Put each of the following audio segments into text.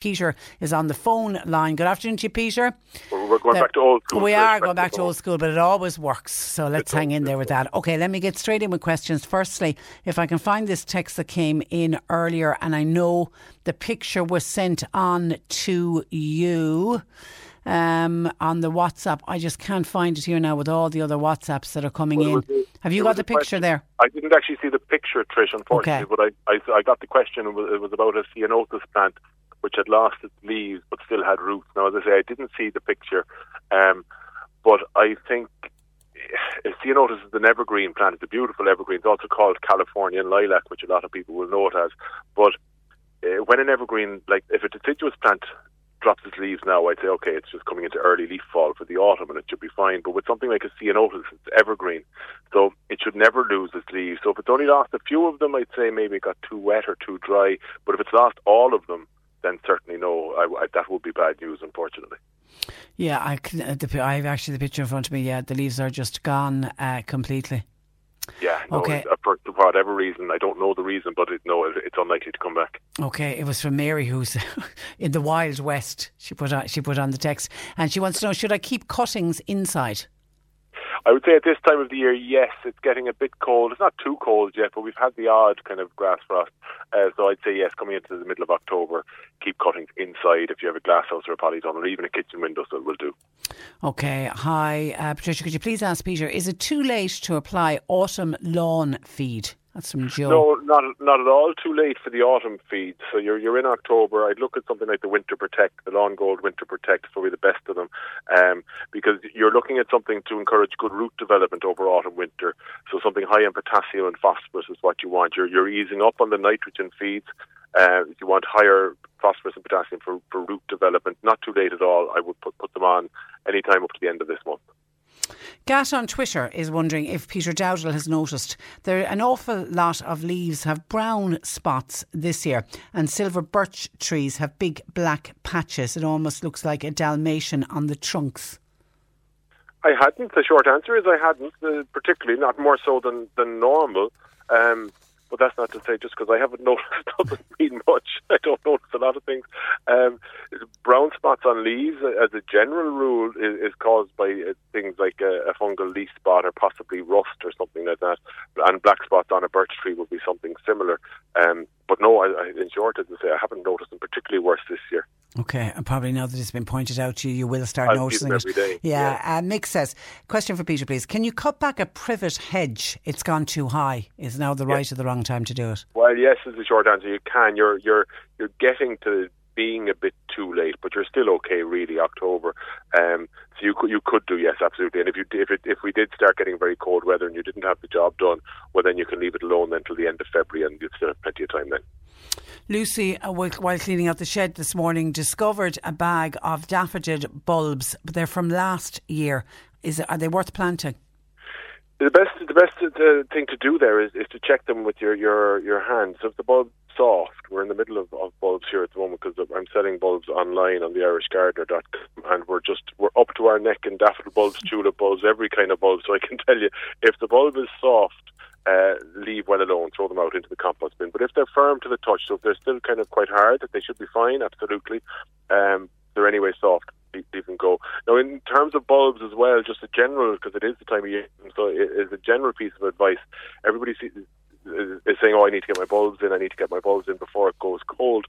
Peter is on the phone line. Good afternoon to you, Peter. We're going The- back to old school. We are going back to old school, but it always works. So let's hang in there with that. Okay, let me get straight in with questions. Firstly, if I can find this text that came in earlier, and I know the picture was sent on to you um, on the WhatsApp. I just can't find it here now with all the other WhatsApps that are coming Well, in. a- Have you got the picture question. there? I didn't actually see the picture, Trish, unfortunately, Okay. but I, I, I got the question. It was, it was about a ceanothus plant which had lost its leaves but still had roots. Now, as I say, I didn't see the picture, um, but I think eh, ceanothus is an evergreen plant. It's a beautiful evergreen. It's also called Californian lilac, which a lot of people will know it as. But uh, when an evergreen, like if a deciduous plant drops its leaves now, I'd say, okay, it's just coming into early leaf fall for the autumn and it should be fine. But with something like a ceanothus, it's evergreen. So it should never lose its leaves. So if it's only lost a few of them, I'd say maybe it got too wet or too dry. But if it's lost all of them, then certainly no, I, I, that would be bad news, unfortunately. Yeah, I, uh, the, I have actually the picture in front of me. Yeah, the leaves are just gone uh, completely. Yeah, no, Okay. it's- uh, for, for whatever reason, I don't know the reason, but it, no, it, it's unlikely to come back. Okay, it was from Mary, who's in the Wild West. She put on, she put on the text, and she wants to know: Should I keep cuttings inside? I would say at this time of the year, yes, it's getting a bit cold. It's not too cold yet, but we've had the odd kind of grass frost. Uh, so I'd say yes, coming into the middle of October, keep cuttings inside if you have a glass house or a polytunnel or even a kitchen window, it will do. Okay, hi, uh, Patricia. Could you please ask Peter: Is it too late to apply autumn lawn feed? That's from Joe. No, not not at all. Too late for the autumn feed. So you're you're in October. I'd look at something like the Winter Protect, the Lawn Gold Winter Protect, probably the best of them, um, because you're looking at something to encourage good root development over autumn winter. So something high in potassium and phosphorus is what you want. You're you're easing up on the nitrogen feeds. Uh, if you want higher phosphorus and potassium for, for root development, not too late at all. I would put put them on any time up to the end of this month. Gat on Twitter is wondering if Peter Dowdall has noticed there an awful lot of leaves have brown spots this year, and silver birch trees have big black patches. It almost looks like a Dalmatian on the trunks. I hadn't. The short answer is I hadn't, uh, particularly not more so than than normal. Um, but that's not to say just because I haven't noticed doesn't mean much. I don't notice a lot of things. Um, brown spots on leaves, uh, as a general rule, is, is caused by uh, things like a, a fungal leaf spot or possibly rust or something like that. And black spots on a birch tree would be something similar. Um, but no, I, I, in short, as I say, I haven't noticed them particularly worse this year. Okay, and probably now that it's been pointed out to you, you will start I'll noticing it. every day, Yeah, Uh, Mick says, question for Peter, please. Can you cut back a privet hedge? It's gone too high. Is now the right or the wrong time to do it? Well, yes, is the short answer. You can. You're you're you're getting to being a bit too late, but you're still okay. Really, October. Um, so you could you could do yes, absolutely. And if you if it, if we did start getting very cold weather and you didn't have the job done, well, then you can leave it alone then till the end of February, and you'd still have plenty of time then. Lucy, uh, while while cleaning out the shed this morning, discovered a bag of daffodil bulbs, but they're from last year. Is it, are they worth planting? The best the best uh, thing to do there is, is to check them with your your your hands. So if the bulb's soft, we're in the middle of, of bulbs here at the moment because I'm selling bulbs online on the IrishGardener.com, and we're just we're up to our neck in daffodil bulbs, tulip bulbs, every kind of bulb. So I can tell you, if the bulb is soft, uh, leave well alone, throw them out into the compost bin. But if they're firm to the touch, so if they're still kind of quite hard, that they should be fine, absolutely. Um, they're anyway soft, leave them go. Now, in terms of bulbs as well, just a general, because it is the time of year, so it is a general piece of advice. Everybody sees, is saying, "Oh, I need to get my bulbs in. I need to get my bulbs in before it goes cold."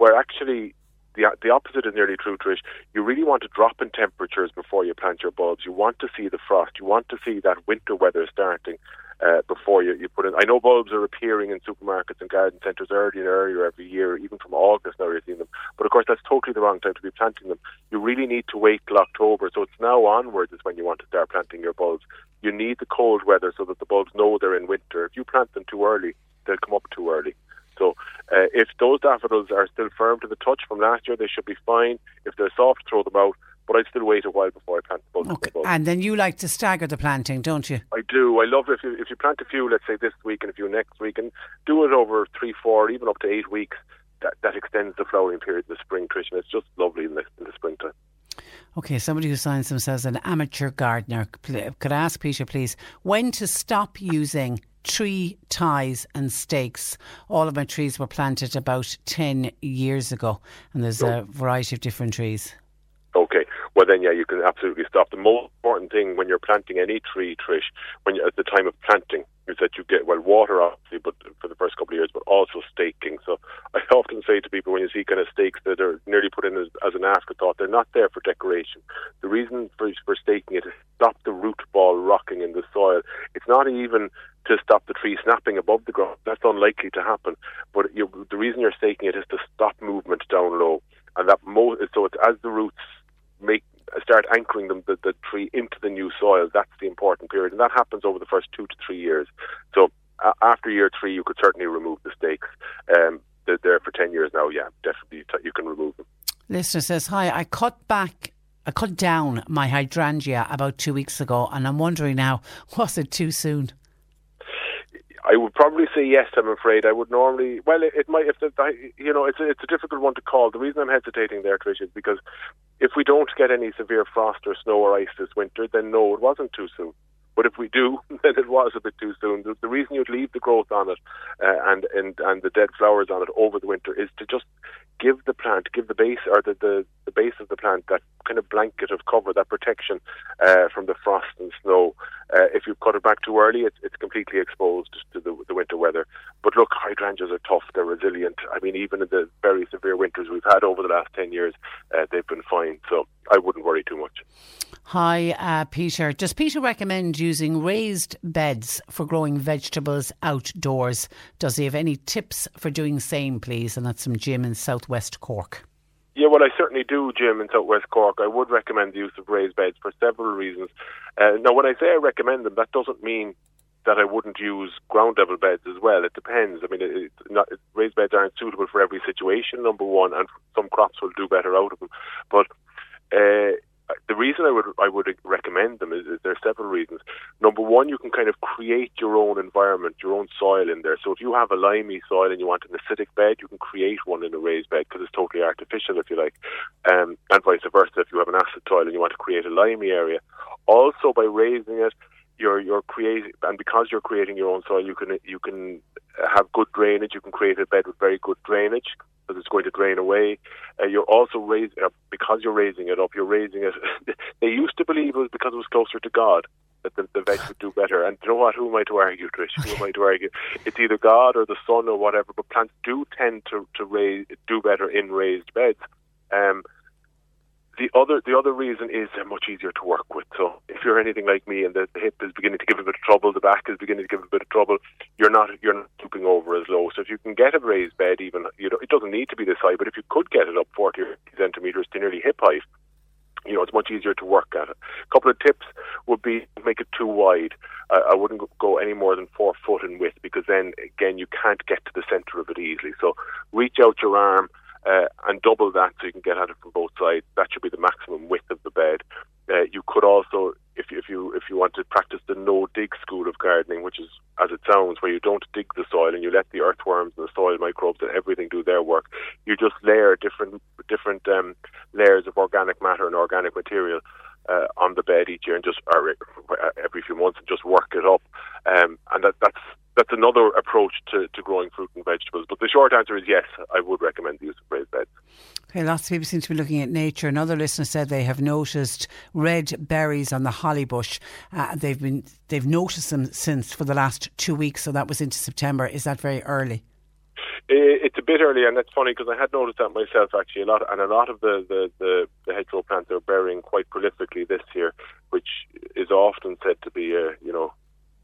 where actually the the opposite is nearly true, Trish. You really want to drop in temperatures before you plant your bulbs. You want to see the frost. You want to see that winter weather starting uh, before you, you put in. I know bulbs are appearing in supermarkets and garden centres earlier and earlier every year, even from August now you're seeing them. But of course, that's totally the wrong time to be planting them. You really need to wait till October. So it's now onwards is when you want to start planting your bulbs. You need the cold weather so that the bulbs know they're in winter. If you plant them too early, they'll come up too early. So uh, if those daffodils are still firm to the touch from last year, they should be fine. If they're soft, throw them out but I'd still wait a while before I plant the bulbs. Okay. And then you like to stagger the planting, don't you? I do. I love if you if you plant a few, let's say this week and a few next week, and do it over three, four, even up to eight weeks. That that extends the flowering period in the spring, Trish, and it's just lovely in the, in the springtime. Okay, somebody who signs themselves an amateur gardener. Could I ask Peter, please, when to stop using tree ties and stakes. All of my trees were planted about 10 years ago, and there's a variety of different trees. Then, yeah, you can absolutely stop. The most important thing when you're planting any tree, Trish, when you, at the time of planting, is that you get well water, obviously, but for the first couple of years, but also staking. So I often say to people when you see kind of stakes that are nearly put in as, as an afterthought, they're not there for decoration. The reason for for staking it is to stop the root ball rocking in the soil. It's not even to stop the tree snapping above the ground. That's unlikely to happen. But you, the reason you're staking it is to stop movement down low, and that mo- so it's as the roots make start anchoring them the, the tree into the new soil. That's the important period, and that happens over the first two to three years. So uh, after year three, you could certainly remove the stakes. Um, they're there for ten years now. Yeah, definitely you can remove them. Listener says, "Hi, I cut back." I cut down my hydrangea about two weeks ago, and I'm wondering now, was it too soon? Probably say yes. I'm afraid I would normally. Well, it, it might. If the, you know, it's a, it's a difficult one to call. The reason I'm hesitating there, Trish, is because if we don't get any severe frost or snow or ice this winter, then no, it wasn't too soon. But if we do, then it was a bit too soon. The, the reason you'd leave the growth on it uh, and, and and the dead flowers on it over the winter is to just give the plant, give the base or the, the, the base of the plant that kind of blanket of cover, that protection uh, from the frost and snow. Uh, if you cut it back too early, it's, it's completely exposed to the, the winter weather. But look, hydrangeas are tough; they're resilient. I mean, even in the very severe winters we've had over the last ten years, uh, they've been fine. So I wouldn't worry too much. Hi, uh, Peter. Does Peter recommend using raised beds for growing vegetables outdoors? Does he have any tips for doing same, please? And that's from Jim in Southwest Cork. Yeah, well, I certainly do, Jim, in Southwest Cork. I would recommend the use of raised beds for several reasons. Uh, now, when I say I recommend them, that doesn't mean that I wouldn't use ground level beds as well. It depends. I mean, it, it, not, raised beds aren't suitable for every situation, number one, and some crops will do better out of them. But uh, the reason I would I would recommend them is, is there are several reasons. Number one, you can kind of create your own environment, your own soil in there. So if you have a limey soil and you want an acidic bed, you can create one in a raised bed because it's totally artificial, if you like, um, and vice versa. If you have an acid soil and you want to create a limey area, also by raising it, you're you're creating, and because you're creating your own soil, you can you can have good drainage. You can create a bed with very good drainage because it's going to drain away. Uh, you're also raising uh, because you're raising it up. You're raising it. they used to believe it was because it was closer to God that the, the veg would do better. And you know what? Who am I to argue, Trish? Who am I to argue? It's either God or the sun or whatever. But plants do tend to to raise do better in raised beds. Um, the other the other reason is they're much easier to work with. So if you're anything like me and the, the hip is beginning to give a bit of trouble, the back is beginning to give a bit of trouble, you're not you're not stooping over as low. So if you can get a raised bed, even you know it doesn't need to be this high, but if you could get it up 40 centimeters to nearly hip height, you know, it's much easier to work at it. A couple of tips would be make it too wide. I wouldn't go any more than four foot in width because then, again, you can't get to the centre of it easily. So reach out your arm and double that so you can get at it from both sides. That should be the maximum width of the bed. Uh, you could also, if you, if you if you want to practice the no dig school of gardening, which is as it sounds, where you don't dig the soil and you let the earthworms and the soil microbes and everything do their work. You just layer different different um, layers of organic matter and organic material uh, on the bed each year, and just or every few months, and just work it up. Um, and that, that's that's another approach to, to growing fruit and vegetables. But the short answer is yes, I would recommend beds. Okay, lots of people seem to be looking at nature. Another listener said they have noticed red berries on the holly bush. Uh, they've been they've noticed them since for the last two weeks, so that was into September. Is that very early? It's a bit early, and that's funny because I had noticed that myself actually a lot, and a lot of the the, the, the hedgerow plants are bearing quite prolifically this year, which is often said to be a you know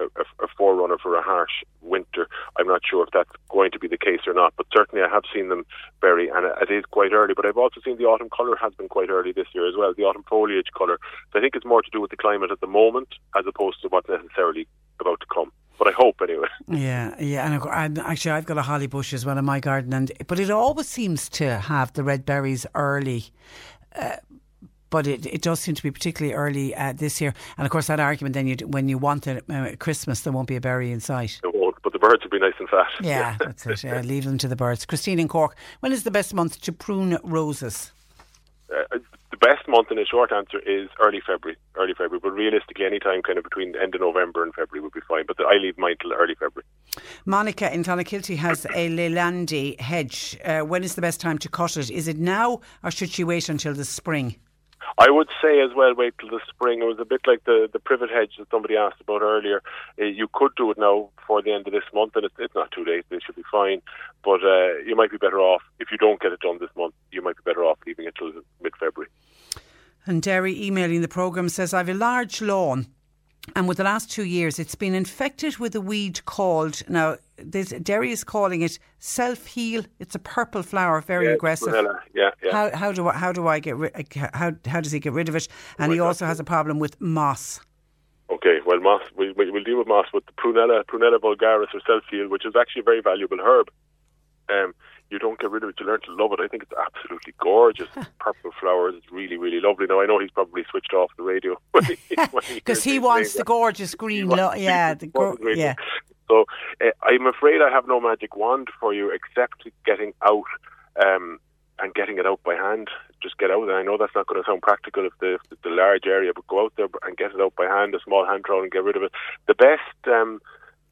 a, a, forerunner for a harsh winter. I'm not sure if that's going to be the case or not, but certainly I have seen them berry, and it is quite early. But I've also seen the autumn colour has been quite early this year as well, the autumn foliage colour. So I think it's more to do with the climate at the moment as opposed to what's necessarily about to come but I hope anyway. Yeah, yeah, and actually, I've got a holly bush as well in my garden, and but it always seems to have the red berries early. Uh, but it, it does seem to be particularly early uh, this year. And of course, that argument then you, when you want it uh, Christmas, there won't be a berry in sight. It won't, but the birds will be nice and fat. Yeah, that's it. Yeah, leave them to the birds. Christine in Cork, when is the best month to prune roses? Uh, the best month in a short answer is early February. Early February, but realistically, any time kind of between end of November and February would be fine. But I leave mine till early February. Monica in Clonakilty has a Leylandii hedge. Uh, when is the best time to cut it? Is it now, or should she wait until the spring? I would say as well, wait till the spring. It was a bit like the, the privet hedge that somebody asked about earlier. Uh, you could do it now before the end of this month, and it's, it's not too late. They should be fine. But uh, you might be better off, if you don't get it done this month, you might be better off leaving it till mid February. And Derry emailing the programme says, I have a large lawn and with the last two years, it's been infected with a weed called now. This, Derry is calling it self heal. It's a purple flower, very yeah, aggressive. Yeah, yeah. How, how do I, how do I get rid? How how does he get rid of it? And oh he also has a problem with moss. Okay, well, moss. We, we, will deal with moss with the prunella, prunella vulgaris or self heal, which is actually a very valuable herb. Um, you don't get rid of it, you learn to love it. I think it's absolutely gorgeous. Purple flowers, it's really, really lovely. Now I know he's probably switched off the radio because he, he wants the gorgeous green. Lo- yeah, the go- yeah. So uh, I'm afraid I have no magic wand for you except getting out um, and getting it out by hand. Just get out there. I know that's not going to sound practical if the, if the large area, but go out there and get it out by hand, a small hand trowel, and get rid of it. The best. Um,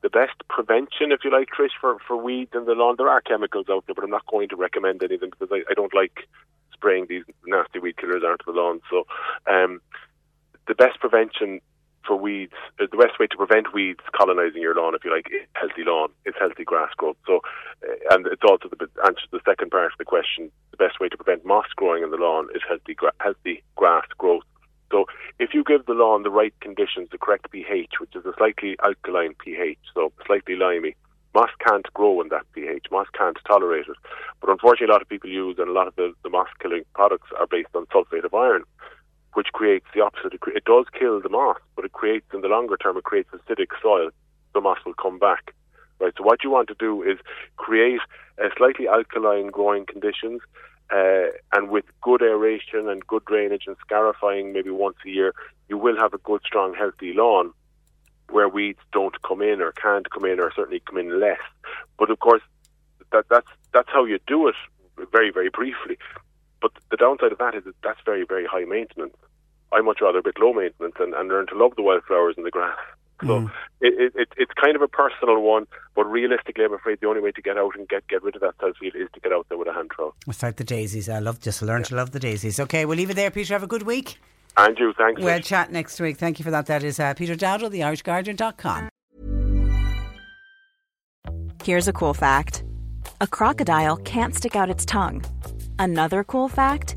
the best prevention, if you like, Trish, for, for weeds in the lawn. There are chemicals out there, but I'm not going to recommend any of them because I, I don't like spraying these nasty weed killers onto the lawn. So, um, the best prevention for weeds, uh, the best way to prevent weeds colonising your lawn, if you like, is healthy lawn, is healthy grass growth. So, uh, and it's also the answer to the second part of the question. The best way to prevent moss growing in the lawn is healthy, healthy grass growth. If you give the lawn the right conditions, the correct pH, which is a slightly alkaline pH, so slightly limey, moss can't grow in that pH. Moss can't tolerate it. But unfortunately, a lot of people use, and a lot of the, the moss killing products are based on sulfate of iron, which creates the opposite. It, it does kill the moss, but it creates, in the longer term, it creates acidic soil. The moss will come back. Right. So what you want to do is create a slightly alkaline growing conditions uh, and with good aeration and good drainage and scarifying maybe once a year, you will have a good, strong, healthy lawn where weeds don't come in or can't come in or certainly come in less. But of course, that, that's that's how you do it very, very briefly. But the downside of that is that that's very, very high maintenance. I much rather a bit low maintenance and, and learn to love the wildflowers and the grass. So mm. it, it, it's kind of a personal one, but realistically, I'm afraid the only way to get out and get, get rid of that self heal is to get out there with a hand trowel. It's like the daisies. I love just learn yeah. to love the daisies. Okay, we'll leave it there, Peter. Have a good week. And you, thanks. We'll chat next week. Thank you for that. That is uh, Peter Dowdall, theirishgardener.com. Here's a cool fact a crocodile can't stick out its tongue. Another cool fact